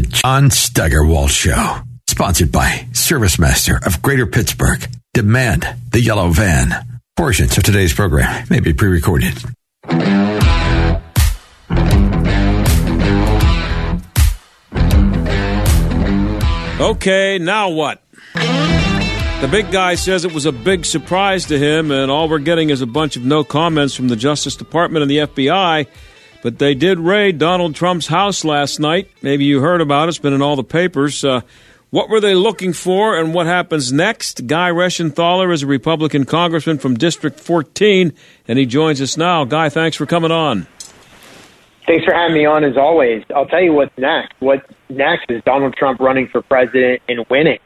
The John Steigerwald Show. Sponsored by ServiceMaster of Greater Pittsburgh. Demand the yellow van. Portions of today's program may be pre recorded. Okay, now what? The big guy says it was a big surprise to him, and all we're getting is a bunch of no comments from the Justice Department and the FBI. But they did raid Donald Trump's house last night. Maybe you heard about it, it's been in all the papers. Uh, what were they looking for, and what happens next? Guy Reschenthaler is a Republican congressman from District 14, and he joins us now. Guy, thanks for coming on. Thanks for having me on as always. I'll tell you what's next. What's next is Donald Trump running for president and winning.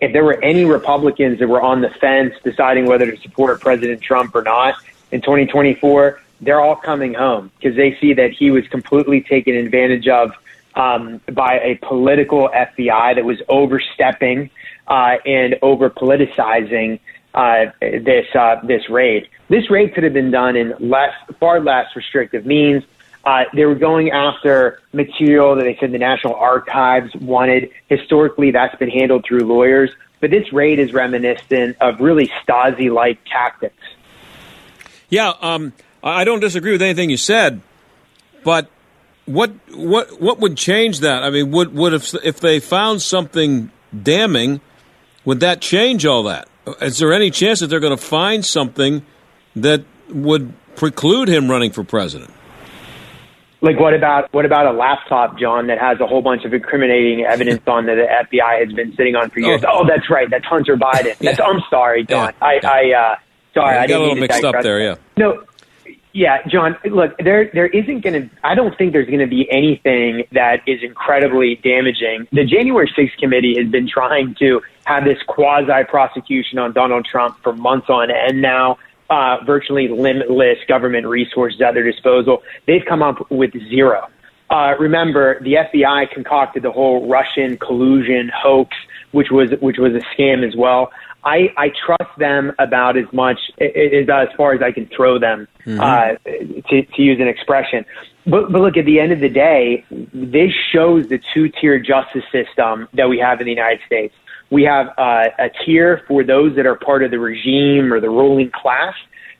If there were any Republicans that were on the fence deciding whether to support President Trump or not in 2024, they're all coming home because they see that he was completely taken advantage of um, by a political FBI that was overstepping uh, and over politicizing uh, this uh, this raid. This raid could have been done in less, far less restrictive means. Uh, they were going after material that they said the National Archives wanted. Historically, that's been handled through lawyers. But this raid is reminiscent of really Stasi like tactics. Yeah, um, I don't disagree with anything you said, but what what what would change that? I mean, would would if if they found something damning, would that change all that? Is there any chance that they're going to find something that would preclude him running for president? Like what about what about a laptop, John, that has a whole bunch of incriminating evidence on that the FBI has been sitting on for years? Oh, oh that's right, that's Hunter Biden. That's I'm sorry, John. Yeah. I, I uh, sorry, I got a little mixed up there. Yeah. No, yeah, John. Look, there there isn't going to. I don't think there's going to be anything that is incredibly damaging. The January 6th committee has been trying to have this quasi prosecution on Donald Trump for months on end now uh, virtually limitless government resources at their disposal. They've come up with zero. Uh, remember, the FBI concocted the whole Russian collusion hoax, which was which was a scam as well. I, I trust them about as much as, as far as I can throw them, mm-hmm. uh, to, to use an expression. But, but look, at the end of the day, this shows the two tier justice system that we have in the United States. We have uh, a tier for those that are part of the regime or the ruling class.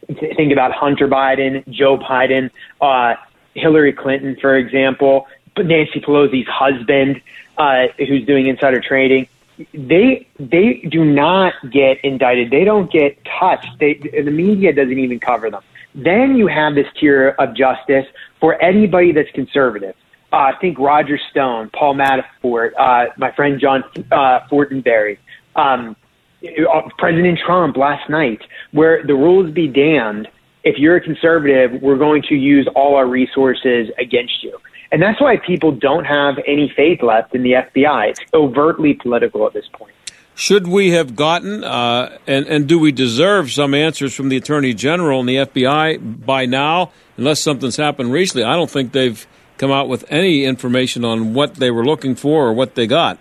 Think about Hunter Biden, Joe Biden, uh, Hillary Clinton, for example, Nancy Pelosi's husband, uh, who's doing insider trading. They they do not get indicted. They don't get touched. They, the media doesn't even cover them. Then you have this tier of justice for anybody that's conservative uh, think Roger Stone, Paul Manafort, uh, my friend John uh, Fortenberry, um, uh, President Trump last night, where the rules be damned. If you're a conservative, we're going to use all our resources against you. And that's why people don't have any faith left in the FBI. It's overtly political at this point. Should we have gotten, uh, and, and do we deserve some answers from the Attorney General and the FBI by now, unless something's happened recently? I don't think they've come out with any information on what they were looking for or what they got.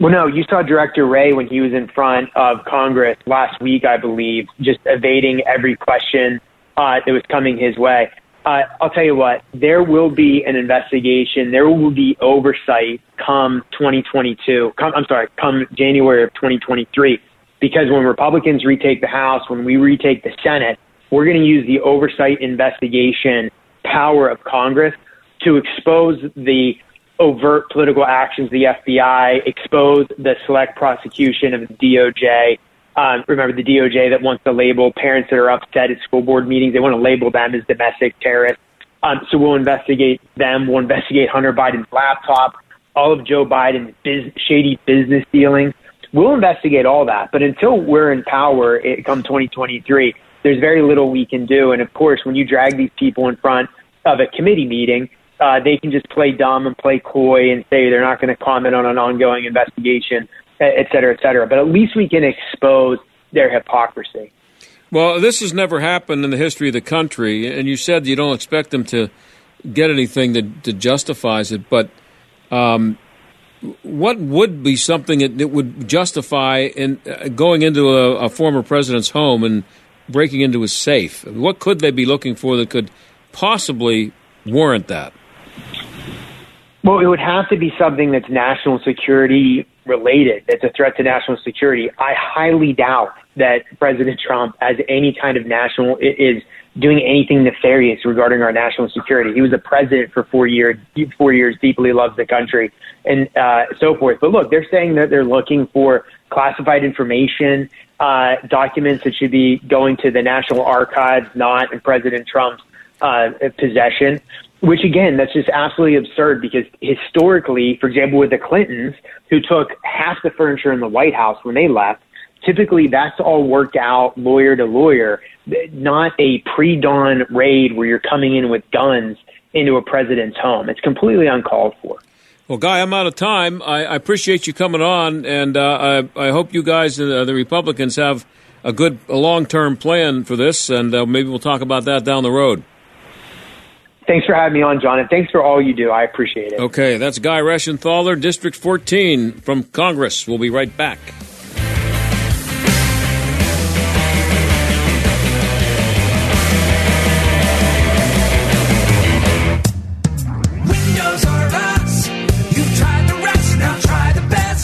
Well, no, you saw Director Wray when he was in front of Congress last week, I believe, just evading every question uh, that was coming his way. Uh, I'll tell you what, there will be an investigation. There will be oversight come 2022. Come, I'm sorry, come January of 2023. Because when Republicans retake the House, when we retake the Senate, we're going to use the oversight investigation power of Congress to expose the overt political actions of the FBI, expose the select prosecution of the DOJ. Um, remember the DOJ that wants to label parents that are upset at school board meetings. They want to label them as domestic terrorists. Um, so we'll investigate them. We'll investigate Hunter Biden's laptop, all of Joe Biden's biz- shady business dealings. We'll investigate all that. But until we're in power, it, come 2023, there's very little we can do. And of course, when you drag these people in front of a committee meeting, uh, they can just play dumb and play coy and say they're not going to comment on an ongoing investigation, et cetera, et cetera. But at least we can expose their hypocrisy. Well, this has never happened in the history of the country, and you said you don't expect them to get anything that, that justifies it, but um, what would be something that, that would justify in uh, going into a, a, former president's home and breaking into his safe? What could they be looking for that could possibly warrant that? Well, it would have to be something that's national security related, that's a threat to national security. I highly doubt that President Trump has any kind of national is doing anything nefarious regarding our national security. He was a president for four years, four years, deeply loves the country, and uh, so forth. But look, they're saying that they're looking for classified information, uh, documents that should be going to the National Archives, not in President Trump's uh, possession which again, that's just absolutely absurd because historically, for example, with the Clintons, who took half the furniture in the White House when they left, typically that's all worked out lawyer to lawyer, not a pre dawn raid where you're coming in with guns into a president's home. It's completely uncalled for. Well, Guy, I'm out of time. I, I appreciate you coming on, and uh, I, I, hope you guys, uh, the Republicans, have a good long term plan for this, and uh, maybe we'll talk about that down the road. Thanks for having me on, John, and thanks for all you do. I appreciate it. Okay, that's Guy Reschenthaler, District 14 from Congress. We'll be right back.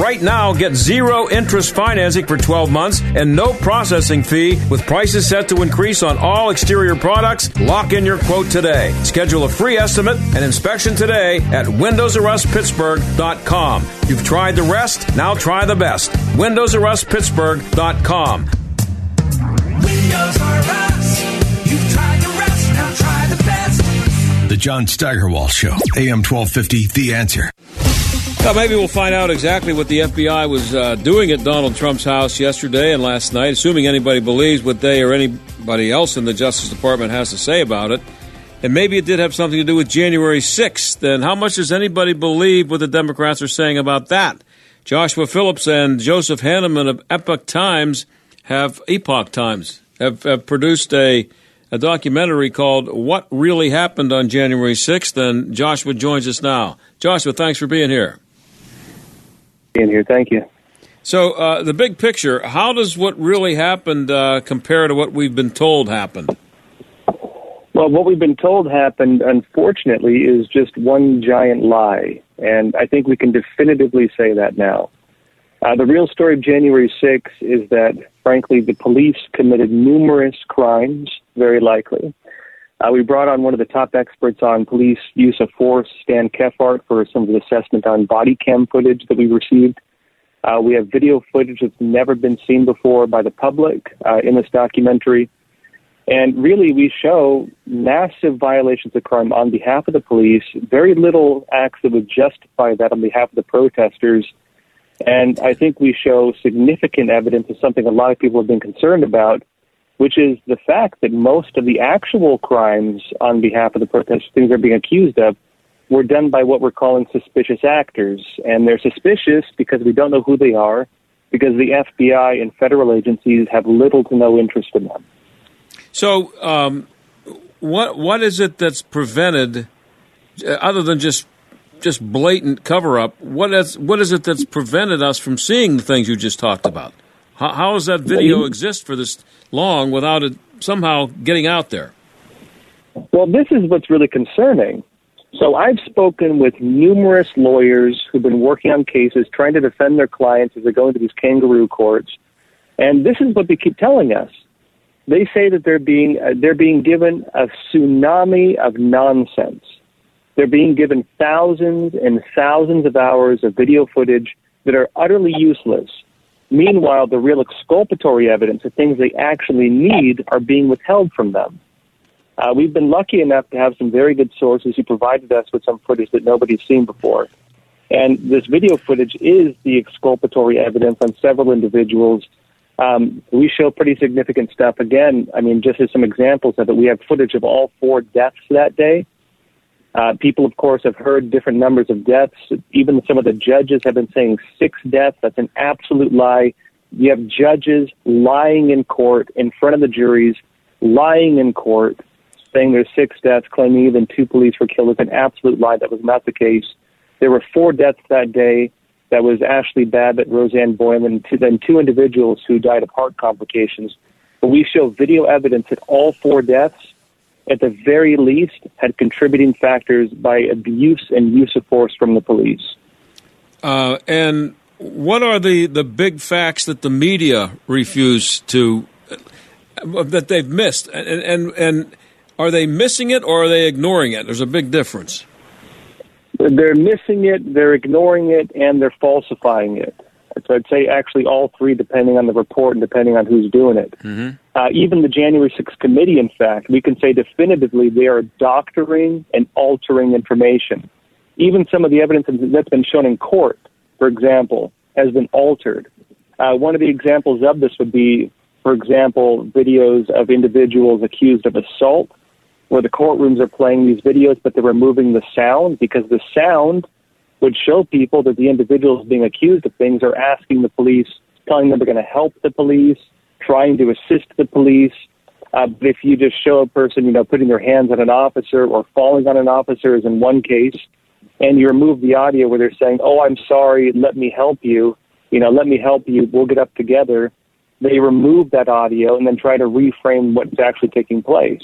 Right now, get zero interest financing for 12 months and no processing fee with prices set to increase on all exterior products. Lock in your quote today. Schedule a free estimate and inspection today at WindowsRUsPittsburgh.com. You've tried the rest, now try the best. WindowsRUsPittsburgh.com. Windows R Us. You've tried the rest, now try the best. The John Steigerwald Show, AM 1250, The Answer. Well, maybe we'll find out exactly what the FBI was uh, doing at Donald Trump's house yesterday and last night, assuming anybody believes what they or anybody else in the Justice Department has to say about it. And maybe it did have something to do with January 6th. And how much does anybody believe what the Democrats are saying about that? Joshua Phillips and Joseph Hanneman of Epoch Times have Epoch Times have, have produced a a documentary called What Really Happened on January 6th. And Joshua joins us now. Joshua, thanks for being here being here. Thank you. So, uh, the big picture, how does what really happened uh, compare to what we've been told happened? Well, what we've been told happened, unfortunately, is just one giant lie. And I think we can definitively say that now. Uh, the real story of January 6th is that, frankly, the police committed numerous crimes, very likely. Uh, we brought on one of the top experts on police use of force, Stan Kefart, for some of the assessment on body cam footage that we received. Uh, we have video footage that's never been seen before by the public uh, in this documentary. And really, we show massive violations of crime on behalf of the police, very little acts that would justify that on behalf of the protesters. And I think we show significant evidence of something a lot of people have been concerned about, which is the fact that most of the actual crimes on behalf of the protesters, things they're being accused of, were done by what we're calling suspicious actors. And they're suspicious because we don't know who they are, because the FBI and federal agencies have little to no interest in them. So, um, what what is it that's prevented, uh, other than just just blatant cover up? What is what is it that's prevented us from seeing the things you just talked about? How, how does that video exist for this long without it somehow getting out there? Well, this is what's really concerning. So I've spoken with numerous lawyers who've been working on cases trying to defend their clients as they go into these kangaroo courts, and this is what they keep telling us. They say that they're being uh, they're being given a tsunami of nonsense. They're being given thousands and thousands of hours of video footage that are utterly useless. Meanwhile, the real exculpatory evidence, the things they actually need, are being withheld from them. Uh, we've been lucky enough to have some very good sources who provided us with some footage that nobody's seen before. And this video footage is the exculpatory evidence on several individuals. Um, we show pretty significant stuff. Again, I mean, just as some examples of it, we have footage of all four deaths that day. Uh, people, of course, have heard different numbers of deaths. Even some of the judges have been saying six deaths. That's an absolute lie. You have judges lying in court in front of the juries, lying in court, saying there's six deaths, claiming even two police were killed. It's an absolute lie. That was not the case. There were four deaths that day. That was Ashley Babbitt, Rosanne Boyland, and then two individuals who died of heart complications. But we show video evidence that all four deaths at the very least, had contributing factors by abuse and use of force from the police. Uh, and what are the, the big facts that the media refuse to uh, that they've missed, and, and and are they missing it or are they ignoring it? There's a big difference. They're missing it, they're ignoring it, and they're falsifying it. So I'd say actually all three, depending on the report and depending on who's doing it. Mm-hmm. Uh, even the January 6th committee, in fact, we can say definitively they are doctoring and altering information. Even some of the evidence that's been shown in court, for example, has been altered. Uh, one of the examples of this would be, for example, videos of individuals accused of assault, where the courtrooms are playing these videos, but they're removing the sound because the sound would show people that the individuals being accused of things are asking the police, telling them they're going to help the police, trying to assist the police. Uh, but if you just show a person, you know, putting their hands on an officer or falling on an officer, as in one case, and you remove the audio where they're saying, "Oh, I'm sorry, let me help you," you know, "Let me help you, we'll get up together." They remove that audio and then try to reframe what's actually taking place.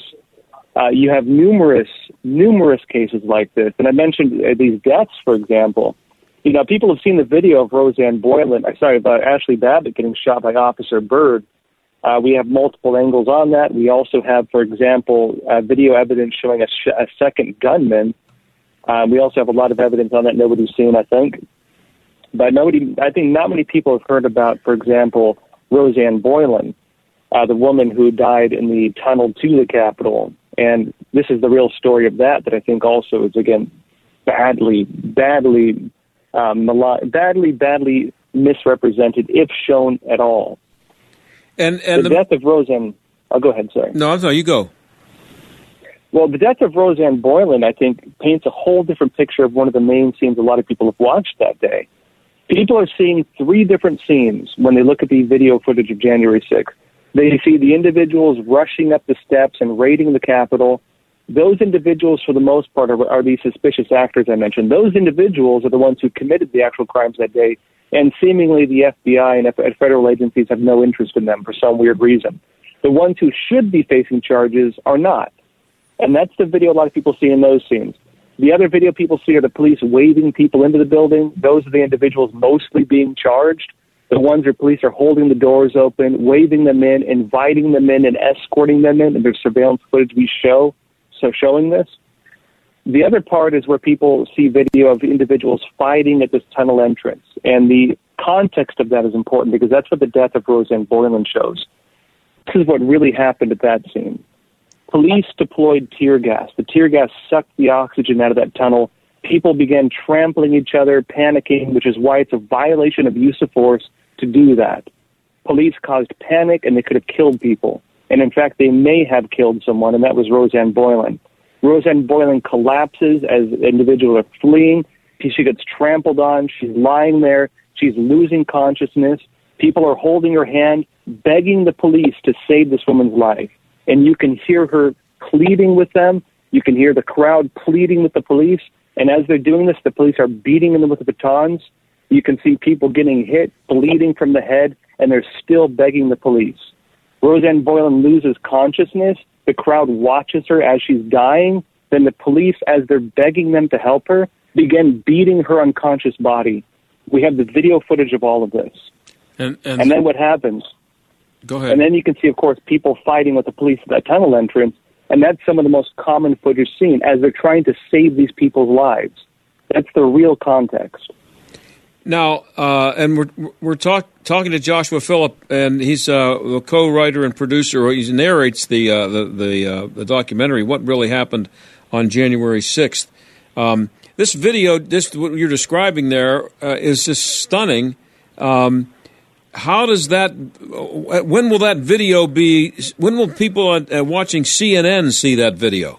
Uh, you have numerous, numerous cases like this. And I mentioned uh, these deaths, for example. You know, people have seen the video of Rosanne Boyland, uh, sorry, about Ashley Babbitt getting shot by Officer Byrd. Uh, we have multiple angles on that. We also have, for example, uh, video evidence showing a, sh- a second gunman. Uh, we also have a lot of evidence on that nobody's seen, I think. But nobody, I think not many people have heard about, for example, Rosanne Boyland, uh, the woman who died in the tunnel to the Capitol. And this is the real story of that that I think also is again badly, badly, um, badly, badly misrepresented if shown at all. And and the, the death of Rosanne. I'll oh, go ahead. Sorry. No, I'm sorry. You go. Well, the death of Rosanne Boyland, I think, paints a whole different picture of one of the main scenes a lot of people have watched that day. People are seeing three different scenes when they look at the video footage of January 6th. They see the individuals rushing up the steps and raiding the Capitol. Those individuals, for the most part, are, are these suspicious actors I mentioned. Those individuals are the ones who committed the actual crimes that day, and seemingly the FBI and federal agencies have no interest in them for some weird reason. The ones who should be facing charges are not. And that's the video a lot of people see in those scenes. The other video people see are the police waving people into the building. Those are the individuals mostly being charged the ones where police are holding the doors open, waving them in, inviting them in, and escorting them in. And there's surveillance footage we show, so showing this. The other part is where people see video of individuals fighting at this tunnel entrance. And the context of that is important because that's what the death of Rosanne Boyland shows. This is what really happened at that scene. Police deployed tear gas. The tear gas sucked the oxygen out of that tunnel. People began trampling each other, panicking, which is why it's a violation of use of force to do that. Police caused panic and they could have killed people. And in fact, they may have killed someone, and that was Rosanne Boyland. Rosanne Boyland collapses as individuals are fleeing. She gets trampled on. She's lying there. She's losing consciousness. People are holding her hand, begging the police to save this woman's life. And you can hear her pleading with them. You can hear the crowd pleading with the police. And as they're doing this, the police are beating them with the batons. You can see people getting hit, bleeding from the head, and they're still begging the police. Rosanne Boyland loses consciousness. The crowd watches her as she's dying. Then the police, as they're begging them to help her, begin beating her unconscious body. We have the video footage of all of this. And, and, and then what happens? Go ahead. And then you can see, of course, people fighting with the police at that tunnel entrance. And that's some of the most common footage seen as they're trying to save these people's lives. That's the real context. Now, uh, and we're we're talk, talking to Joshua Philipp, and he's uh, a co-writer and producer. He narrates the uh, the the, uh, the, documentary. What really happened on January sixth? Um, this video, this what you're describing there, uh, is just stunning. Um, how does that? When will that video be? When will people watching CNN see that video?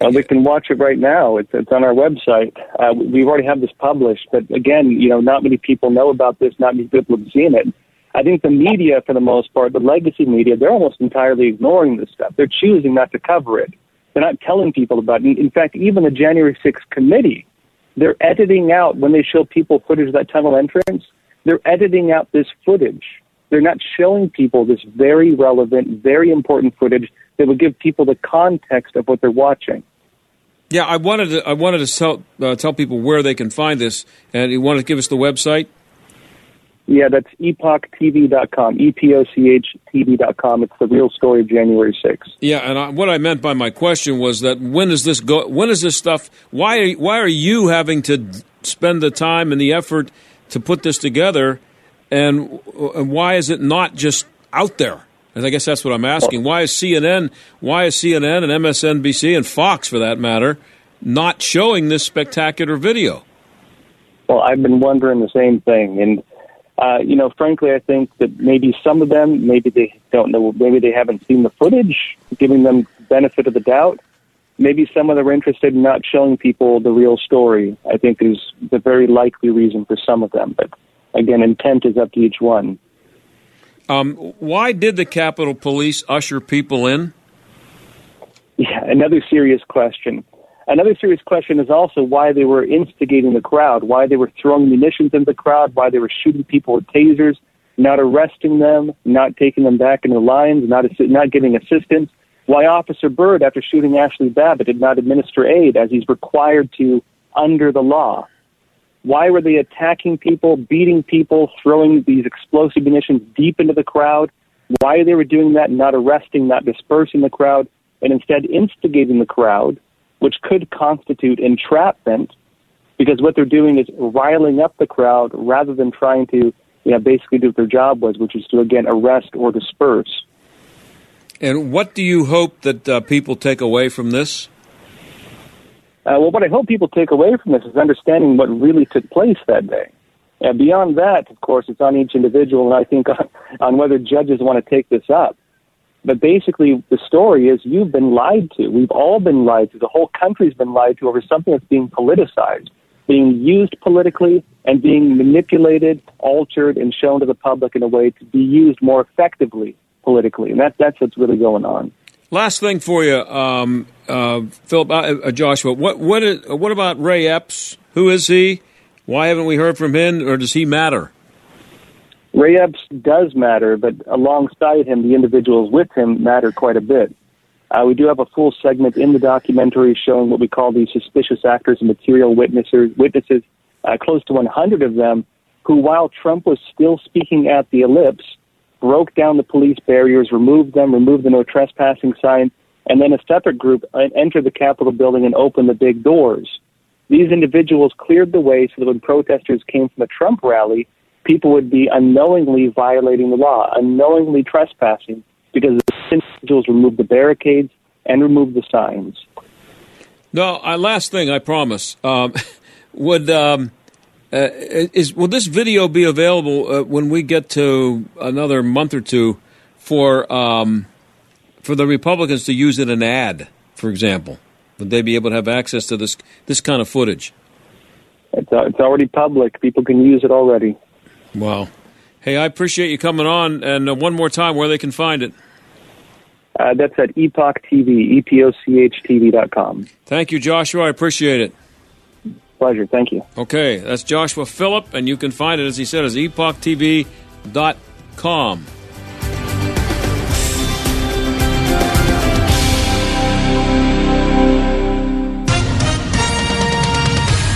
Uh, they can watch it right now. It's, it's on our website. Uh, we already have this published, but again, you know, not many people know about this. Not many people have seen it. I think the media, for the most part, the legacy media, they're almost entirely ignoring this stuff. They're choosing not to cover it. They're not telling people about it. In fact, even the January 6th committee, they're editing out when they show people footage of that tunnel entrance. They're editing out this footage. They're not showing people this very relevant, very important footage that would give people the context of what they're watching. Yeah, I wanted to. I wanted to tell uh, tell people where they can find this, and you wanted to give us the website. Yeah, that's epochtv.com, E-P-O-C-H TV.com. It's the real story of January 6th. Yeah, and I, what I meant by my question was that when is this go? When is this stuff? Why are why are you having to spend the time and the effort to put this together, and, and why is it not just out there? And I guess that's what I'm asking. Why is CNN, why is CNN and MSNBC and Fox, for that matter, not showing this spectacular video? Well, I've been wondering the same thing, and uh, you know, frankly, I think that maybe some of them, maybe they don't know, maybe they haven't seen the footage, giving them benefit of the doubt. Maybe some of them are interested in not showing people the real story. I think is the very likely reason for some of them. But again, intent is up to each one. Um, why did the Capitol Police usher people in? Yeah, another serious question. Another serious question is also why they were instigating the crowd, why they were throwing munitions into the crowd, why they were shooting people with tasers, not arresting them, not taking them back in their lines, not not giving assistance. Why Officer Byrd, after shooting Ashley Babbitt, did not administer aid as he's required to under the law. Why were they attacking people, beating people, throwing these explosive munitions deep into the crowd? Why they were doing that, not arresting, not dispersing the crowd, and instead instigating the crowd which could constitute entrapment because what they're doing is riling up the crowd rather than trying to you know, basically do what their job was, which is to, again, arrest or disperse. And what do you hope that uh, people take away from this? Uh, well, what I hope people take away from this is understanding what really took place that day. And beyond that, of course, it's on each individual, and I think on, on whether judges want to take this up. But basically, the story is you've been lied to. We've all been lied to. The whole country's been lied to over something that's being politicized, being used politically, and being manipulated, altered, and shown to the public in a way to be used more effectively politically. And that, that's what's really going on. Last thing for you, um, uh, Philipp, uh, uh, Joshua. What what is, what about Ray Epps? Who is he? Why haven't we heard from him, or does he matter? Ray Epps does matter, but alongside him, the individuals with him matter quite a bit. Uh, we do have a full segment in the documentary showing what we call these suspicious actors and material witnesses, witnesses uh, close to 100 of them, who, while Trump was still speaking at the ellipse, broke down the police barriers, removed them, removed the no trespassing sign, and then a separate group entered the Capitol building and opened the big doors. These individuals cleared the way so that when protesters came from a Trump rally, people would be unknowingly violating the law, unknowingly trespassing, because the individuals removed the barricades and removed the signs. No, last thing, I promise. Um, would um, uh, is will this video be available uh, when we get to another month or two for um, for the Republicans to use it in an ad, for example? Would they be able to have access to this this kind of footage? It's, uh, it's already public. People can use it already. Wow. Hey, I appreciate you coming on. And uh, one more time, where they can find it. Uh, that's at Epoch TV, E-P-O-C-H TV.com. Thank you, Joshua. I appreciate it. Pleasure. Thank you. Okay, that's Joshua Philipp, and you can find it, as he said, as epochtv.com.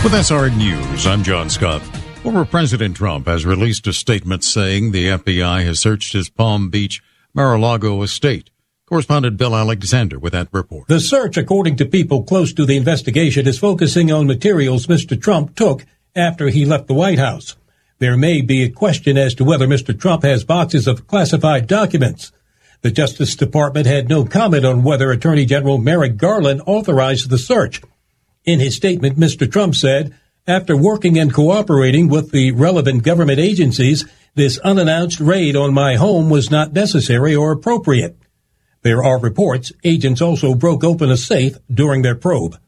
With SR News, I'm John Scott. Former President Trump has released a statement saying the FBI has searched his Palm Beach Mar-a-Lago estate. Correspondent Bill Alexander with that report. The search, according to people close to the investigation, is focusing on materials Mr. Trump took after he left the White House. There may be a question as to whether Mr. Trump has boxes of classified documents. The Justice Department had no comment on whether Attorney General Merrick Garland authorized the search. In his statement, Mr. Trump said, after working and cooperating with the relevant government agencies, this unannounced raid on my home was not necessary or appropriate. There are reports agents also broke open a safe during their probe.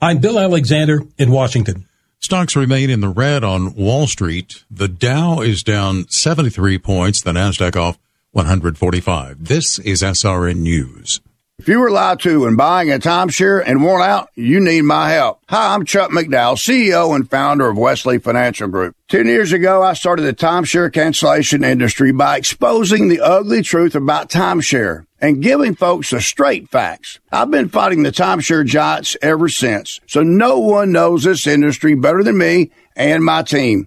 I'm Bill Alexander in Washington. Stocks remain in the red on Wall Street. The Dow is down 73 points, the Nasdaq off 145. This is SRN News. If you were lied to when buying a timeshare and worn out, you need my help. Hi, I'm Chuck McDowell, CEO and founder of Wesley Financial Group. Ten years ago, I started the timeshare cancellation industry by exposing the ugly truth about timeshare and giving folks the straight facts. I've been fighting the timeshare giants ever since, so no one knows this industry better than me and my team.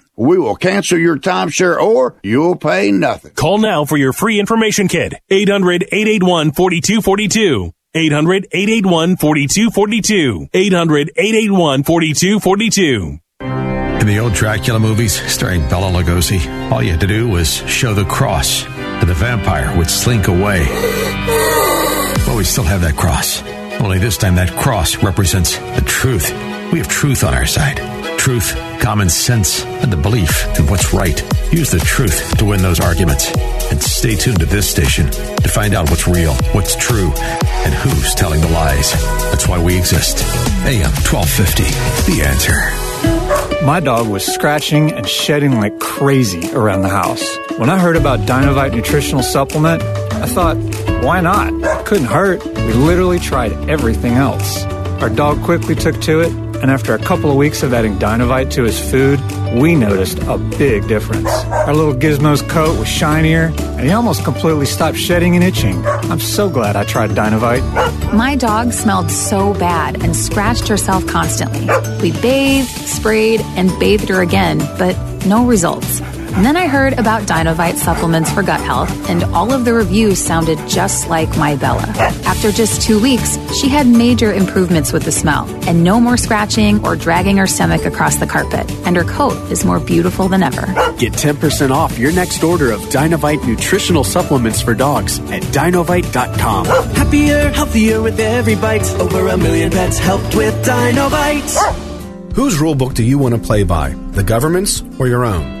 we will cancel your timeshare or you'll pay nothing. Call now for your free information kit. 800 881 4242. 800 881 4242. 800 881 4242. In the old Dracula movies starring Bela Lugosi, all you had to do was show the cross, and the vampire would slink away. But we still have that cross. Only this time that cross represents the truth. We have truth on our side. Truth, common sense, and the belief in what's right. Use the truth to win those arguments. And stay tuned to this station to find out what's real, what's true, and who's telling the lies. That's why we exist. AM 1250, The Answer. My dog was scratching and shedding like crazy around the house. When I heard about Dinovite nutritional supplement, I thought, why not? Couldn't hurt. We literally tried everything else. Our dog quickly took to it, and after a couple of weeks of adding Dinovite to his food, we noticed a big difference. Our little Gizmo's coat was shinier, and he almost completely stopped shedding and itching. I'm so glad I tried Dinovite. My dog smelled so bad and scratched herself constantly. We bathed, sprayed, and bathed her again, but no results. And then I heard about Dinovite supplements for gut health, and all of the reviews sounded just like my Bella. After just two weeks, she had major improvements with the smell, and no more scratching or dragging her stomach across the carpet, and her coat is more beautiful than ever. Get 10% off your next order of Dinovite nutritional supplements for dogs at dinovite.com. Happier, healthier with every bite. Over a million pets helped with Dinovite. Whose rulebook do you want to play by? The government's or your own?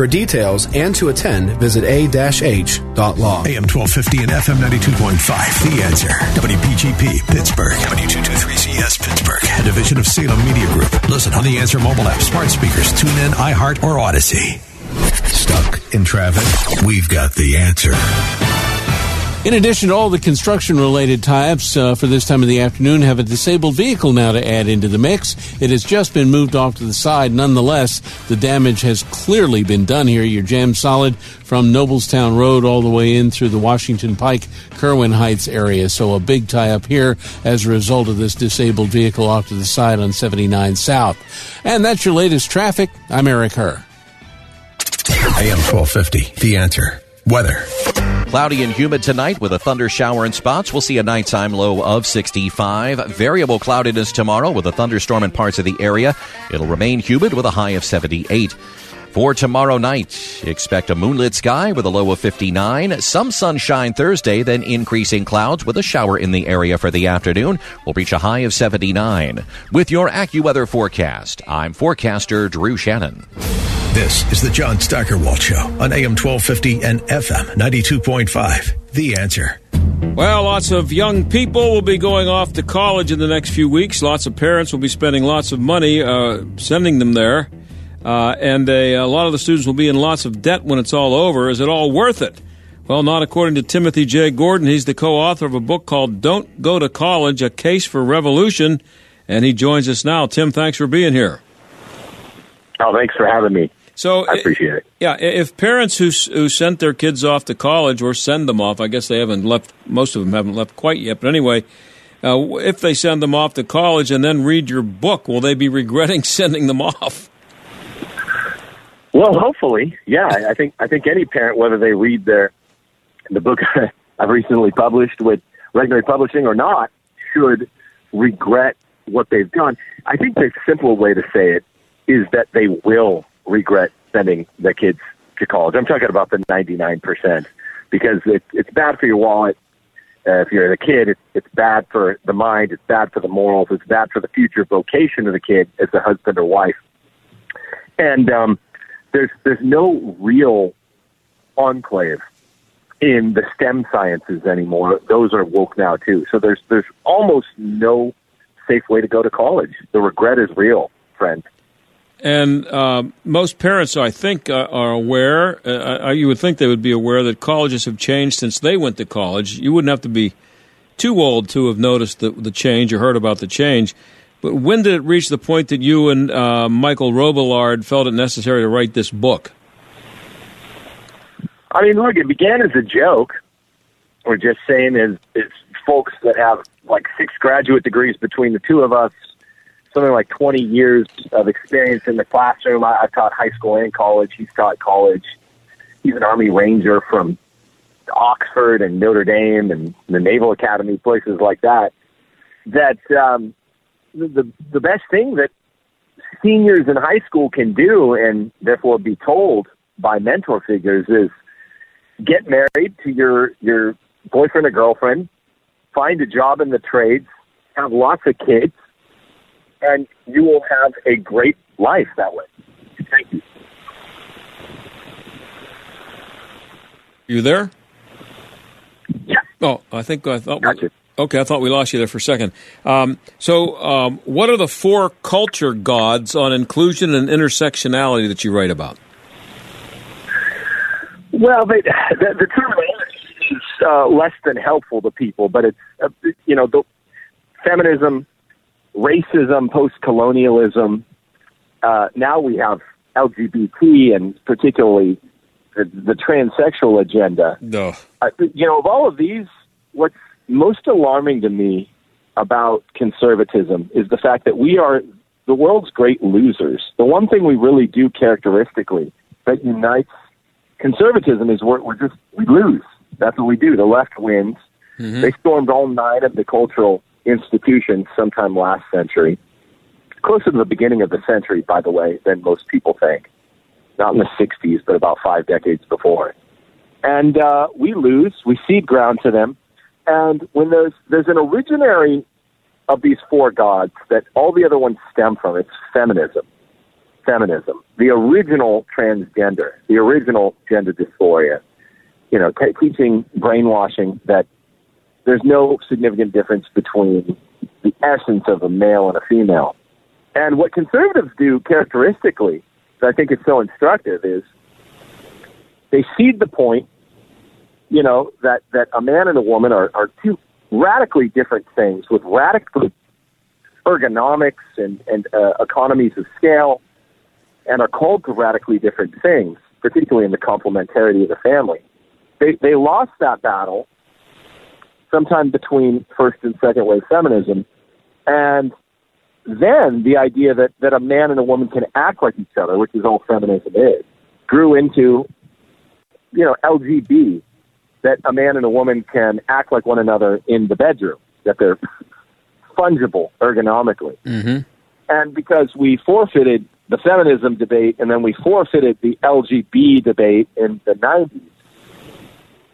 For details and to attend, visit a-h.law. AM 1250 and FM 92.5. The Answer. WPGP, Pittsburgh. W223CS, Pittsburgh. A division of Salem Media Group. Listen on the Answer mobile app, smart speakers, tune in, iHeart, or Odyssey. Stuck in traffic? We've got the answer. In addition to all the construction related types uh, for this time of the afternoon, have a disabled vehicle now to add into the mix. It has just been moved off to the side. Nonetheless, the damage has clearly been done here. You're jammed solid from Noblestown Road all the way in through the Washington Pike, Kirwan Heights area. So a big tie up here as a result of this disabled vehicle off to the side on 79 South. And that's your latest traffic. I'm Eric Herr. AM 1250, The Answer. Weather. Cloudy and humid tonight with a thunder shower in spots. We'll see a nighttime low of 65. Variable cloudiness tomorrow with a thunderstorm in parts of the area. It'll remain humid with a high of 78. For tomorrow night, expect a moonlit sky with a low of 59. Some sunshine Thursday, then increasing clouds with a shower in the area for the afternoon. We'll reach a high of 79. With your AccuWeather forecast, I'm forecaster Drew Shannon. This is the John Steigerwald Show on AM 1250 and FM 92.5. The Answer. Well, lots of young people will be going off to college in the next few weeks. Lots of parents will be spending lots of money uh, sending them there. Uh, and a, a lot of the students will be in lots of debt when it's all over. Is it all worth it? Well, not according to Timothy J. Gordon. He's the co author of a book called Don't Go to College A Case for Revolution. And he joins us now. Tim, thanks for being here. Oh, thanks for having me. So I appreciate it. Yeah, if parents who who sent their kids off to college or send them off, I guess they haven't left. Most of them haven't left quite yet. But anyway, uh, if they send them off to college and then read your book, will they be regretting sending them off? Well, hopefully, yeah. I think I think any parent, whether they read their the book I've recently published with Regnery Publishing or not, should regret what they've done. I think the simple way to say it is that they will regret sending the kids to college. I'm talking about the 99% because it, it's bad for your wallet. Uh, if you're a kid, it's, it's bad for the mind. It's bad for the morals. It's bad for the future vocation of the kid as a husband or wife. And um, there's there's no real enclave in the STEM sciences anymore. Those are woke now too. So there's there's almost no safe way to go to college. The regret is real, friend. And uh, most parents, I think, uh, are aware. Uh, uh, you would think they would be aware that colleges have changed since they went to college. You wouldn't have to be too old to have noticed the, the change or heard about the change. But when did it reach the point that you and uh, Michael Robillard felt it necessary to write this book? I mean, look, it began as a joke. We're just saying as as folks that have like six graduate degrees between the two of us, something like 20 years of experience in the classroom. I, I've taught high school and college. He's taught college. He's an Army Ranger from Oxford and Notre Dame and the Naval Academy, places like that. That um, the the- the best thing that seniors in high school can do, and therefore be told by mentor figures, is get married to your your boyfriend or girlfriend, find a job in the trades, have lots of kids, and you will have a great life that way. Thank you. You there? Yeah. Oh, I think I thought. We, okay, I thought we lost you there for a second. Um, so, um, what are the four culture gods on inclusion and intersectionality that you write about? Well, they, the, the terminology is uh, less than helpful to people, but it's uh, you know the feminism, racism, post-colonialism. Uh, now we have LGBT and particularly the, the transsexual agenda. No. Uh, you know, of all of these, what's most alarming to me about conservatism is the fact that we are the world's great losers. The one thing we really do characteristically that unites conservatism is we're, we're just we lose. That's what we do. The left wins. They stormed all nine of the cultural institutions sometime last century, closer to the beginning of the century, by the way, than most people think. Not in the '60s, but about five decades before. And uh, we lose. We cede ground to them. And when there's there's an originary of these four gods that all the other ones stem from, it's feminism feminism, the original transgender, the original gender dysphoria, you know, t- teaching brainwashing that there's no significant difference between the essence of a male and a female. And what conservatives do characteristically, that I think is so instructive, is they cede the point, you know, that, that a man and a woman are, are two radically different things with radically ergonomics and, and uh, economies of scale and are called to radically different things, particularly in the complementarity of the family. They, they lost that battle sometime between first and second wave feminism. And then the idea that, that a man and a woman can act like each other, which is all feminism is, grew into, you know, LGB, that a man and a woman can act like one another in the bedroom, that they're fungible ergonomically. Mm-hmm. And because we forfeited the feminism debate and then we forfeited the LGB debate in the 90s,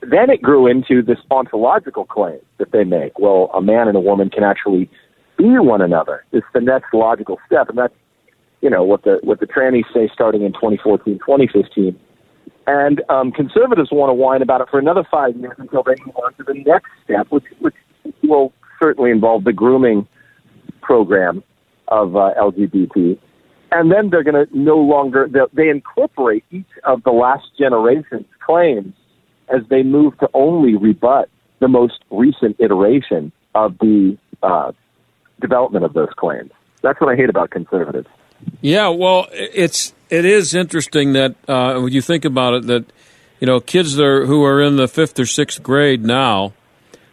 then it grew into this ontological claim that they make. Well, a man and a woman can actually be one another. It's the next logical step. And that's, you know, what the, what the trannies say starting in 2014, 2015. And um, conservatives want to whine about it for another five years until they move on to the next step, which, which will certainly involve the grooming program of uh, LGBT. And then they're going to no longer, they- they incorporate each of the last generation's claims as they move to only rebut the most recent iteration of the uh, development of those claims. That's what I hate about conservatives. Yeah, well, it's it is interesting that uh, when you think about it, that you know kids are, who are in the fifth or sixth grade now,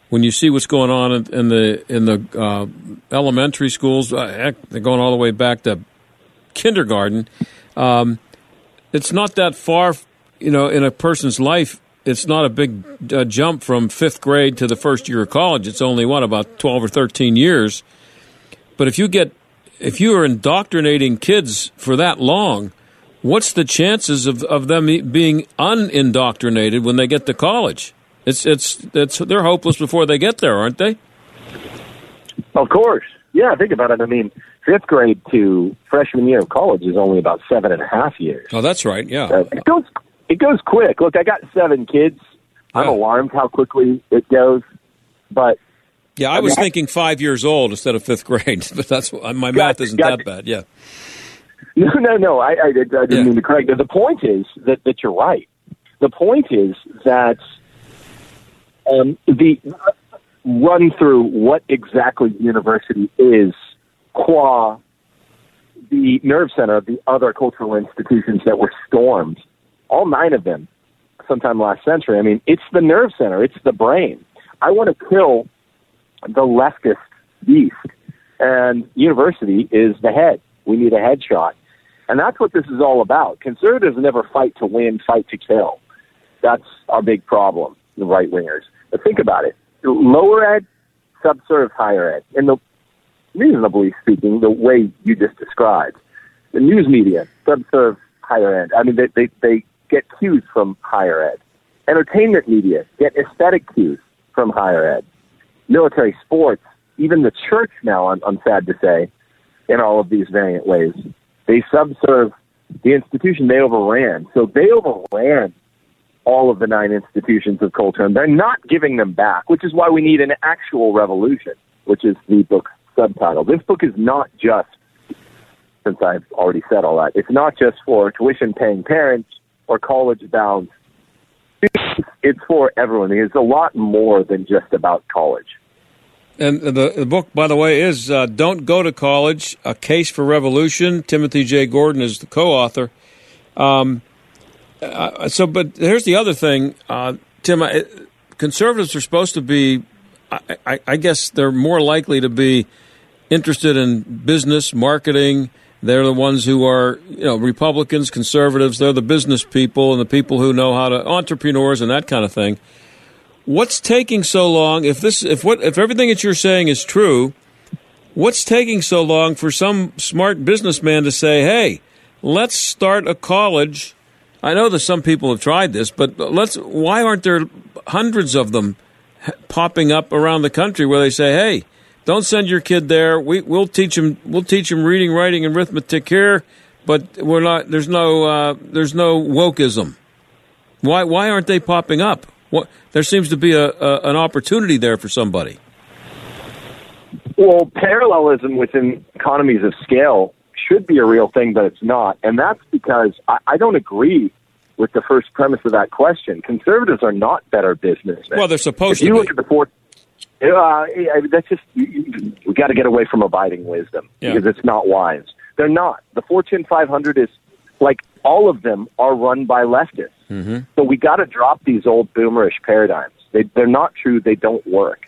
when you see what's going on in, in the in the uh, elementary schools, uh, heck, they're going all the way back to kindergarten. Um, it's not that far, you know, in a person's life. It's not a big uh, jump from fifth grade to the first year of college. It's only what about twelve or thirteen years. But if you get if you are indoctrinating kids for that long, what's the chances of, of them being unindoctrinated when they get to college? It's it's it's they're hopeless before they get there, aren't they? Of course. Yeah, think about it. I mean, fifth grade to freshman year of college is only about seven and a half years. Oh, that's right. Yeah, uh, it goes it goes quick. Look, I got seven kids. I'm Yeah. alarmed how quickly it goes, but Yeah, I I was mean, I- thinking five years old instead of fifth grade, but that's my math isn't gotcha. that bad. Yeah, No, no, no. I, I, I didn't mean to correct. The point is that, that you're right. The point is that um, the run through what exactly university is, qua the nerve center of the other cultural institutions that were stormed, all nine of them, sometime last century. I mean, it's the nerve center. It's the brain. I want to kill the leftist beast, and university is the head. We need a headshot. And that's what this is all about. Conservatives never fight to win, fight to kill. That's our big problem, the right wingers. But think about it. Lower ed subserves higher ed. And the reasonably speaking, the way you just described, the news media subserves higher ed. I mean, they, they, they get cues from higher ed. Entertainment media get aesthetic cues from higher ed. Military sports, even the church now, I'm, I'm sad to say, in all of these variant ways, they subserve the institution they overran. So they overran all of the nine institutions of culture, and they're not giving them back, which is why we need an actual revolution, which is the book's subtitle. This book is not just, since I've already said all that, it's not just for tuition paying parents or college bound. It's for everyone. It's a lot more than just about college. and the, the book, by the way, is uh, "Don't Go to College: A Case for Revolution." Timothy J. Gordon is the co-author. Um, uh, so, but here's the other thing, uh, Tim. I, conservatives are supposed to be. I, I, I guess they're more likely to be interested in business, marketing. They're the ones who are, you know, Republicans, conservatives. They're the business people and the people who know how to entrepreneurs and that kind of thing. What's taking so long? If this, if what, if everything that you're saying is true, what's taking so long for some smart businessman to say, "Hey, let's start a college"? I know that some people have tried this, but let's. Why aren't there hundreds of them popping up around the country where they say, "Hey, don't send your kid there. We, we'll teach him. We'll teach him reading, writing, and arithmetic here, but we're not. There's no. Uh, there's no wokeism. Why? Why aren't they popping up? What? There seems to be a, a an opportunity there for somebody. Well, parallelism within economies of scale should be a real thing, but it's not. And that's because I, I don't agree with the first premise of that question. Conservatives are not better businessmen. Well, they're supposed if you to look at the four, uh, that's just we got to get away from abiding wisdom Yeah. because it's not wise. They're not. The Fortune 500 is like all of them are run by leftists. Mm-hmm. So we got to drop these old boomerish paradigms. They, they're not true. They don't work.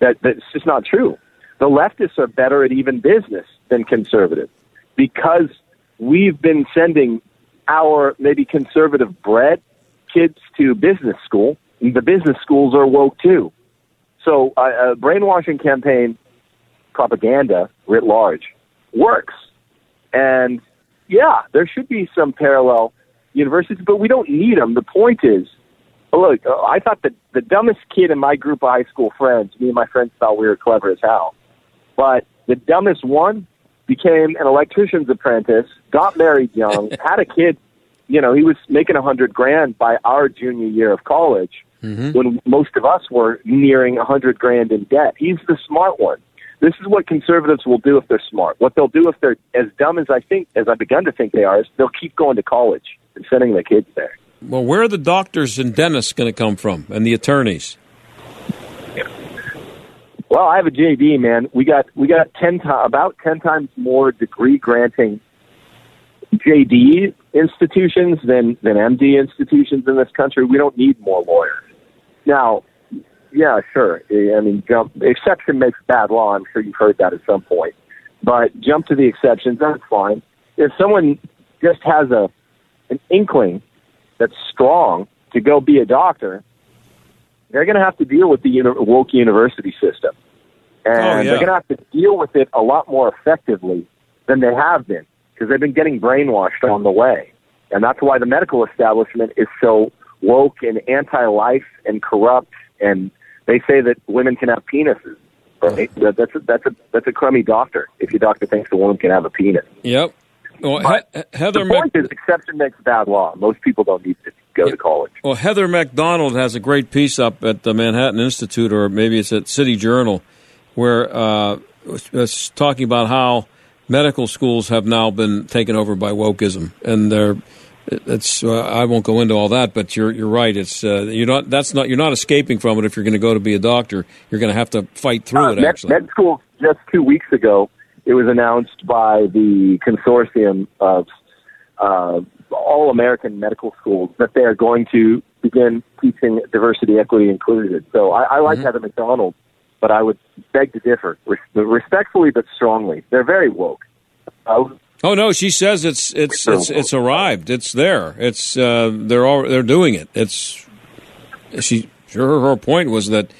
That that's just not true. The leftists are better at even business than conservatives because we've been sending our maybe conservative bred kids to business school. And the business schools are woke too. So uh, a brainwashing campaign, propaganda writ large, works. And yeah, there should be some parallel universities, but we don't need them. The point is, look, uh, I thought that the dumbest kid in my group of high school friends, me and my friends thought we were clever as hell. But the dumbest one became an electrician's apprentice, got married young, had a kid. You know, he was making a hundred grand by our junior year of college Mm-hmm. when most of us were nearing a hundred grand in debt. He's the smart one. This is what conservatives will do if they're smart. What they'll do if they're as dumb as I think, as I've begun to think they are, is they'll keep going to college and sending their kids there. Well, where are the doctors and dentists going to come from, and the attorneys? Well, I have a JD, man. We got we got ten ti about ten times more degree granting JD institutions than than MD institutions in this country. We don't need more lawyers. Now, yeah, sure. I mean, jump exception makes bad law. I'm sure you've heard that at some point. But jump to the exceptions. That's fine. If someone just has a an inkling that's strong to go be a doctor, they're going to have to deal with the uni- woke university system, oh, and Oh, yeah. they're going to have to deal with it a lot more effectively than they have been because they've been getting brainwashed on the way, and that's why the medical establishment is so woke and anti-life and corrupt, and they say that women can have penises. Right? That, that's a, that's a that's a crummy doctor. If your doctor thinks a woman can have a penis, Yep. Well, he- Heather the point is exception makes bad law. Most people don't need to go to college. Well, Heather Mac Donald has a great piece up at the Manhattan Institute, or maybe it's at City Journal, where uh, it's talking about how medical schools have now been taken over by wokeism, and they're. It's. Uh, I won't go into all that, but you're you're right. It's uh, you're not. That's not. You're not escaping from it. If you're going to go to be a doctor, you're going to have to fight through Uh, it. med, Actually, med school just two weeks ago, it was announced by the consortium of uh, all American medical schools that they are going to begin teaching diversity, equity, inclusion. So I, I like Heather Mac Donald, but I would beg to differ, res- respectfully but strongly. They're very woke. Uh, Oh no, she says it's it's it's it's arrived. It's there. It's uh, they're all they're doing it. It's she. Her her point was that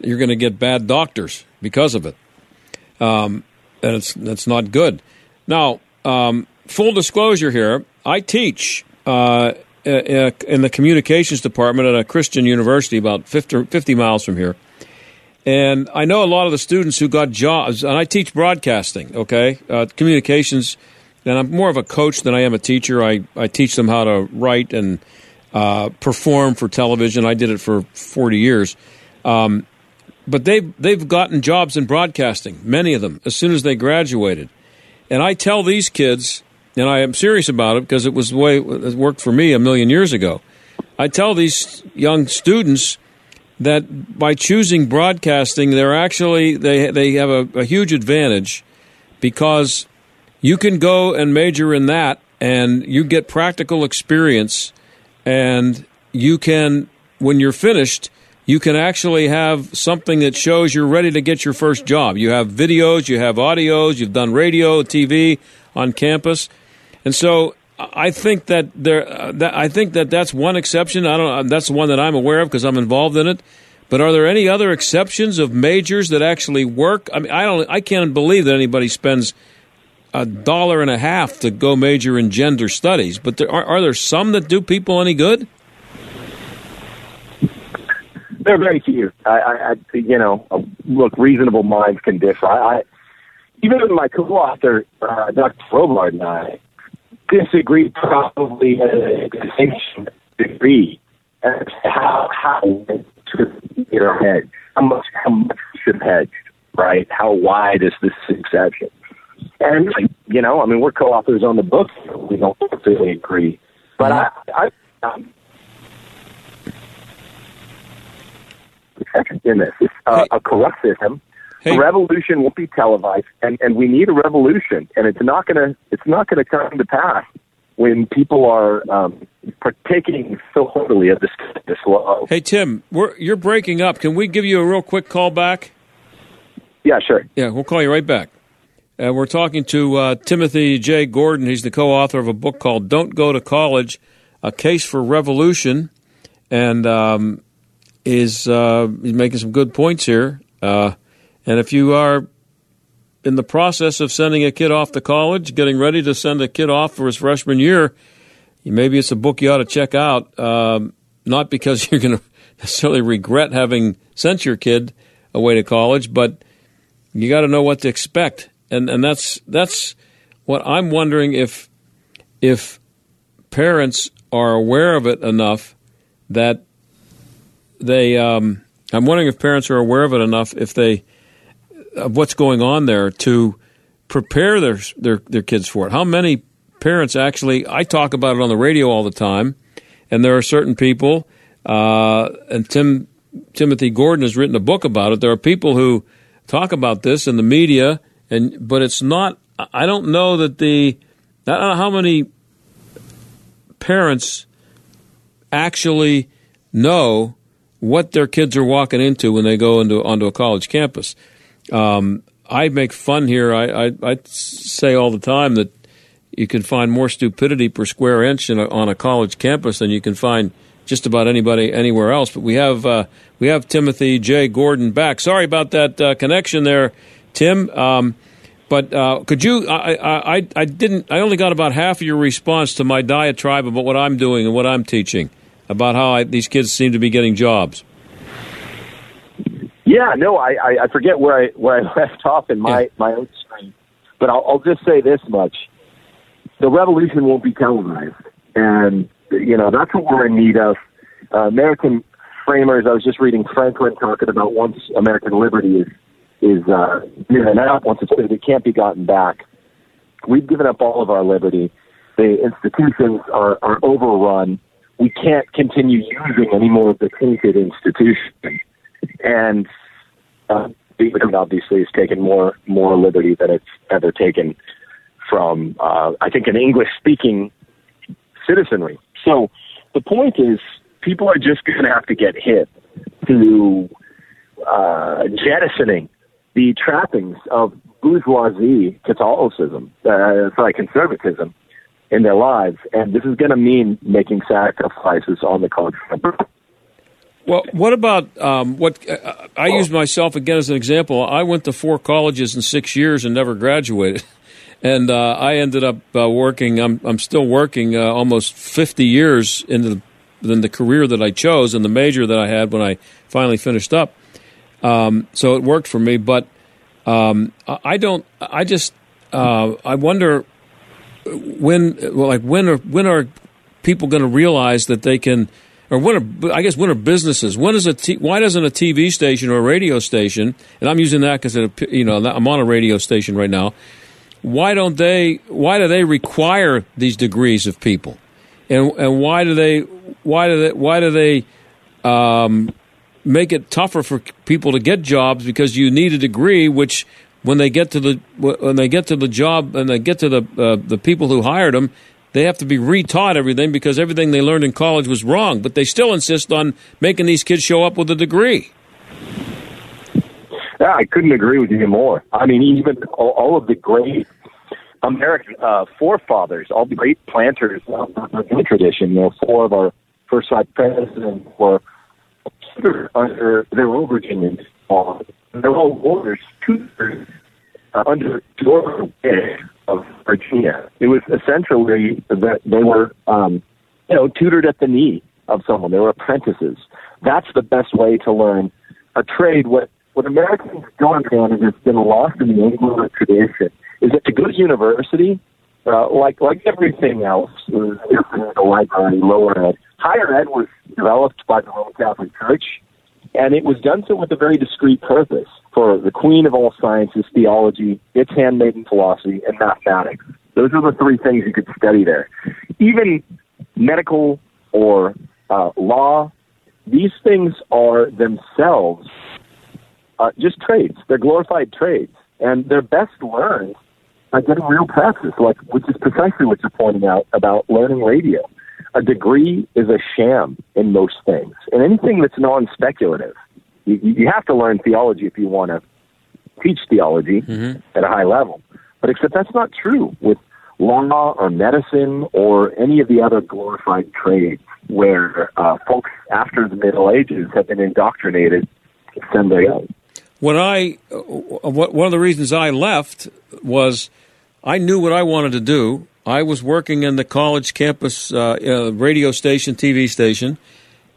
you're going to get bad doctors because of it, um, and it's that's not good. Now, um, full disclosure here, I teach uh, uh, in the communications department at a Christian university about 50, 50 miles from here. And I know a lot of the students who got jobs, and I teach broadcasting, okay, uh, communications, and I'm more of a coach than I am a teacher. I, I teach them how to write and uh, perform for television. I did it for 40 years. Um, but they've, they've gotten jobs in broadcasting, many of them, as soon as they graduated. And I tell these kids, and I am serious about it because it was the way it worked for me a million years ago. I tell these young students that by choosing broadcasting, they're actually they they have a, a huge advantage because you can go and major in that, and you get practical experience, and you can when you're finished. You can actually have something that shows you're ready to get your first job. You have videos, you have audios, you've done radio, TV on campus, and so I think that there. Uh, that, I think that that's one exception. I don't. That's the one that I'm aware of because I'm involved in it. But are there any other exceptions of majors that actually work? I mean, I don't. I can't believe that anybody spends a dollar and a half to go major in gender studies. But there, are, are there some that do people any good? There are very few. I, I, I you know, look, reasonable minds can differ. I, I even my co-author, uh, Dr. Robart and I, disagree probably at a distinction degree as to how how to get our hedge, how much how much should have hedged, right? How wide is this exception? And you know, I mean, we're co-authors on the book. We don't really agree, but I, I, um, in this. It's uh, a corrupt system. A revolution won't be televised, and, and we need a revolution, and it's not gonna it's not gonna come to pass when people are um, partaking so heavily of this this law. Hey Tim, we're, you're breaking up. Can we give you a real quick call back? Yeah, sure. Yeah, we'll call you right back. And we're talking to uh, Timothy J. Gordon. He's the co-author of a book called "Don't Go to College: A Case for Revolution," and um, is uh, he's making some good points here. Uh, and if you are in the process of sending a kid off to college, getting ready to send a kid off for his freshman year, maybe it's a book you ought to check out. Um, not because you're going to necessarily regret having sent your kid away to college, but you got to know what to expect, and and that's that's what I'm wondering if if parents are aware of it enough that they. Um, I'm wondering if parents are aware of it enough if they of what's going on there to prepare their their their kids for it. How many parents actually? I talk about it on the radio all the time, and there are certain people, uh, and Tim Timothy Gordon has written a book about it. There are people who talk about this in the media, and but it's not. I don't know that the. I don't know how many parents actually know what their kids are walking into when they go into onto a college campus. Um, I make fun here. I, I, I, say all the time that you can find more stupidity per square inch a, on a college campus than you can find just about anybody anywhere else. But we have uh, we have Timothy J. Gordon back. Sorry about that uh, connection there, Tim. Um, but uh, could you? I, I I didn't. I only got about half of your response to my diatribe about what I'm doing and what I'm teaching about how I, these kids seem to be getting jobs. Yeah, no, I, I, I forget where I where I left off in my yeah. my own stream, but I'll, I'll just say this much: the revolution won't be televised, and you know that's what we're in need of. Uh, American framers. I was just reading Franklin talking about once American liberty is is uh, given up, once it's it can't be gotten back. We've given up all of our liberty. The institutions are, are overrun. We can't continue using any more of the tainted institutions and uh, England obviously has taken more more liberty than it's ever taken from uh, I think an English speaking citizenry. So the point is, people are just going to have to get hit to uh, jettisoning the trappings of bourgeoisie Catholicism, uh, sorry, conservatism in their lives, and this is going to mean making sacrifices on the continent. Well, what about um, what uh, I use myself again as an example? I went to four colleges in six years and never graduated, and uh, I ended up uh, working. I'm I'm still working uh, almost 50 years into the, in the career that I chose and the major that I had when I finally finished up. Um, so it worked for me, but um, I don't. I just uh, I wonder when, well, like when are when are people going to realize that they can or when are, I guess when are businesses? When is a t- why doesn't a TV station or a radio station? And I'm using that because you know I'm on a radio station right now. Why don't they? Why do they require these degrees of people? And and why do they? Why do they? Why do they? Um, make it tougher for people to get jobs because you need a degree, which when they get to the when they get to the job and they get to the uh, the people who hired them, they have to be retaught everything because everything they learned in college was wrong. But they still insist on making these kids show up with a degree. Yeah, I couldn't agree with you more. I mean, even all of the great American uh, forefathers, all the great planters of the tradition, you know, four of our first five presidents were under their own Virginian law. They're all orders, tutors uh, under George of Virginia. It was essentially that they were, um, you know, tutored at the knee of someone. They were apprentices. That's the best way to learn a trade. What what Americans don't understand is it's been lost in the Anglo tradition. Is that to go to university, uh, like like everything else, was the library, lower ed. Higher ed was developed by the Roman Catholic Church, and it was done so with a very discreet purpose for the queen of all sciences, theology, its handmaiden philosophy, and mathematics. Those are the three things you could study there. Even medical or uh, law, these things are themselves uh, just trades. They're glorified trades, and they're best learned by getting real practice, like which is precisely what you're pointing out about learning radio. A degree is a sham in most things, and anything that's non-speculative you, you have to learn theology if you want to teach theology mm-hmm. at a high level. But except that's not true with law or medicine or any of the other glorified trades where uh, folks after the Middle Ages have been indoctrinated to send their own. When I, uh, one of the reasons I left was I knew what I wanted to do. I was working in the college campus uh, uh, radio station, TV station,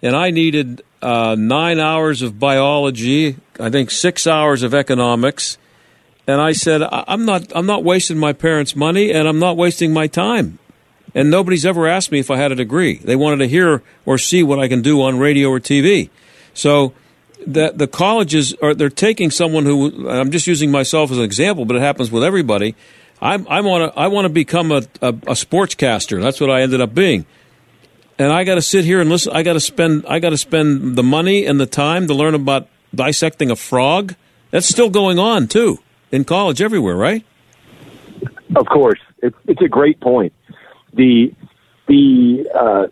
and I needed uh, nine hours of biology, I think six hours of economics, and I said, I'm not, I'm not wasting my parents' money, and I'm not wasting my time. And nobody's ever asked me if I had a degree. They wanted to hear or see what I can do on radio or TV. So the the colleges are they're taking someone who I'm just using myself as an example, but it happens with everybody. I'm, I want to I want to become a, a, a sportscaster. That's what I ended up being and I got to sit here and listen. I got to spend I got to spend the money and the time to learn about dissecting a frog. That's still going on too in college everywhere, right? Of course, it's it's a great point. The the uh,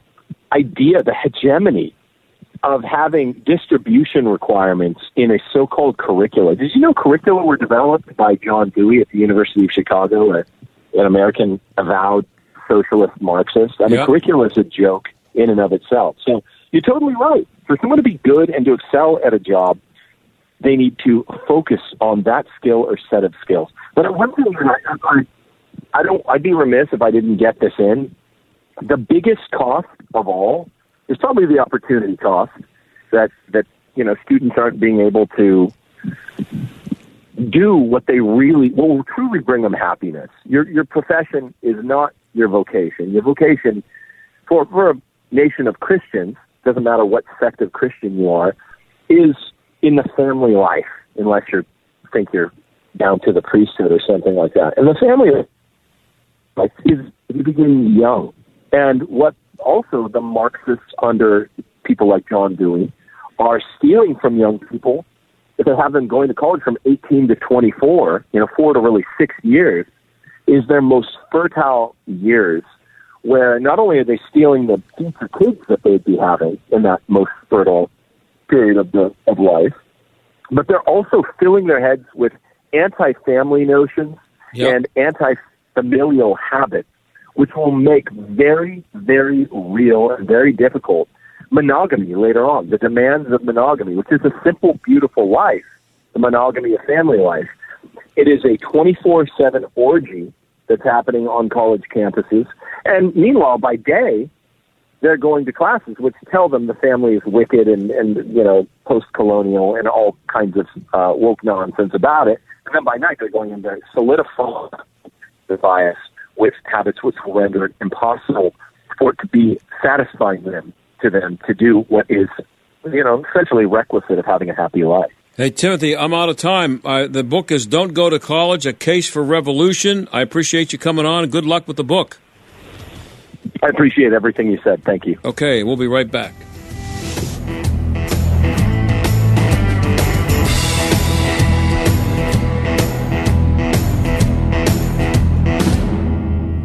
idea, the hegemony of having distribution requirements in a so-called curricula. Did you know curricula were developed by John Dewey at the University of Chicago, a, an American avowed socialist Marxist? I mean, Yep. curricula is a joke in and of itself. So you're totally right. For someone to be good and to excel at a job, they need to focus on that skill or set of skills. But one thing that I, I, I don't, I'd be remiss if I didn't get this in. The biggest cost of all is probably the opportunity cost that that you know students aren't being able to do what they really what will truly bring them happiness. Your your profession is not your vocation. Your vocation for for a nation of Christians doesn't matter what sect of Christian you are is in the family life unless you think you're down to the priesthood or something like that. And the family life is you begin young. And what also the Marxists under people like John Dewey are stealing from young people. If they have them going to college from 18 to 24, you know, four to really six years, is their most fertile years where not only are they stealing the future kids that they'd be having in that most fertile period of the of life, but they're also filling their heads with anti-family notions and anti-familial habits, which will make very, very real and very difficult monogamy later on. The demands of monogamy, which is a simple, beautiful life, the monogamy of family life. It is a 24/7 orgy that's happening on college campuses, and meanwhile, by day, they're going to classes which tell them the family is wicked and, and you know post-colonial and all kinds of uh, woke nonsense about it. And then by night they're going in to solidify the bias with habits which will render it impossible for it to be satisfying them to them to do what is you know essentially requisite of having a happy life. Hey, Timothy, I'm out of time. Uh, the book is Don't Go to College, A Case for Revolution. I appreciate you coming on, good luck with the book. I appreciate everything you said. Thank you. Okay, we'll be right back.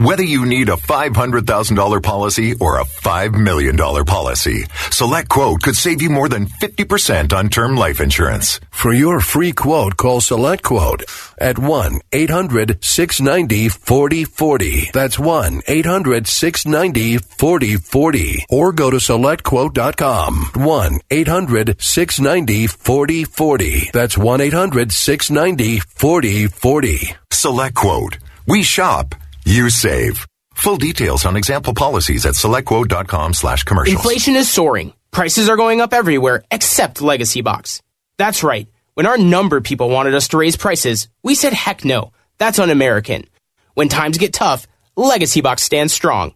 Whether you need a $500,000 policy or a $5 million policy, Select Quote could save you more than 50% on term life insurance. For your free quote, call Select Quote at 1 800 690 4040. That's 1 800 690 4040. Or go to SelectQuote.com. 1 800 690 4040. That's 1 800 690 4040. Select Quote. We shop, you save. Full details on example policies at selectquote.com slash commercials. Inflation is soaring. Prices are going up everywhere except Legacy Box. That's right. When our number people wanted us to raise prices, we said heck no. That's un-American. When times get tough, Legacy Box stands strong.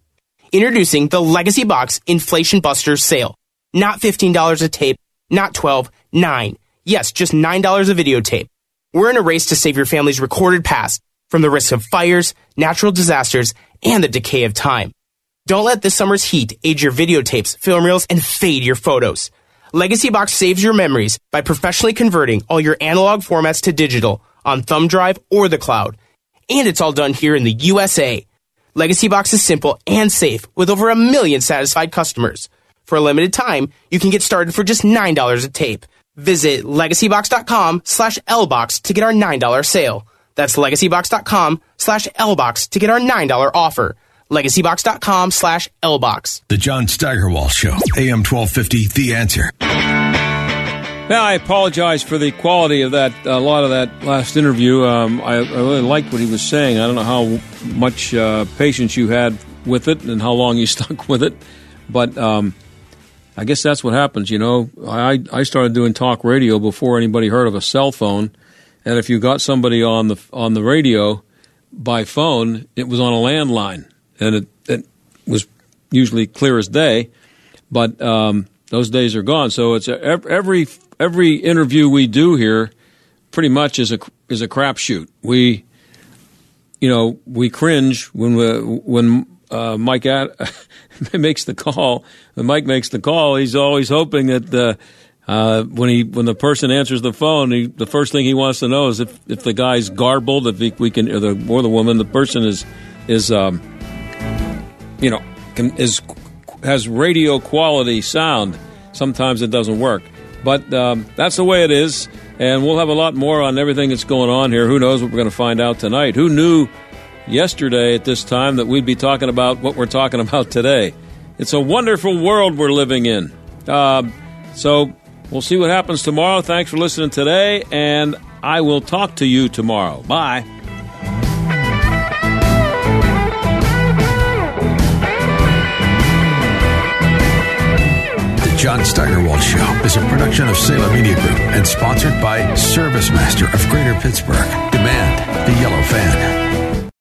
Introducing the Legacy Box Inflation Busters sale. Not $15 a tape, not 12, 9. Yes, just $9 a videotape. We're in a race to save your family's recorded past from the risk of fires, natural disasters, and the decay of time. Don't let this summer's heat age your videotapes, film reels, and fade your photos. Legacy Box saves your memories by professionally converting all your analog formats to digital on thumb drive or the cloud. And it's all done here in the USA. Legacy Box is simple and safe with over a million satisfied customers. For a limited time, you can get started for just $9 a tape. Visit legacybox.com slash lbox to get our $9 sale. That's legacybox.com slash lbox to get our $9 offer. legacybox.com slash lbox. The John Steigerwald Show, AM 1250, The Answer. Now, I apologize for the quality of that, a lot of that last interview. Um, I, I, really liked what he was saying. I don't know how much uh, patience you had with it and how long you stuck with it, but um, I guess that's what happens. You know, I, I started doing talk radio before anybody heard of a cell phone, and if you got somebody on the on the radio by phone, it was on a landline, and it, it was usually clear as day. But um, those days are gone. So it's a, every every interview we do here, pretty much is a is a crapshoot. We, you know, we cringe when we, when uh, Mike makes the call. When Mike makes the call, he's always hoping that the uh, when he when the person answers the phone, he, the first thing he wants to know is if, if the guy's garbled, if he, we can, or the or the woman, the person is is um, you know can, is has radio quality sound. Sometimes it doesn't work, but um, that's the way it is. And we'll have a lot more on everything that's going on here. Who knows what we're going to find out tonight? Who knew yesterday at this time that we'd be talking about what we're talking about today? It's a wonderful world we're living in. Uh, so we'll see what happens tomorrow. Thanks for listening today, and I will talk to you tomorrow. Bye. The John Steigerwald Show is a production of Salem Media Group and sponsored by Service Master of Greater Pittsburgh. Demand the Yellow Fan.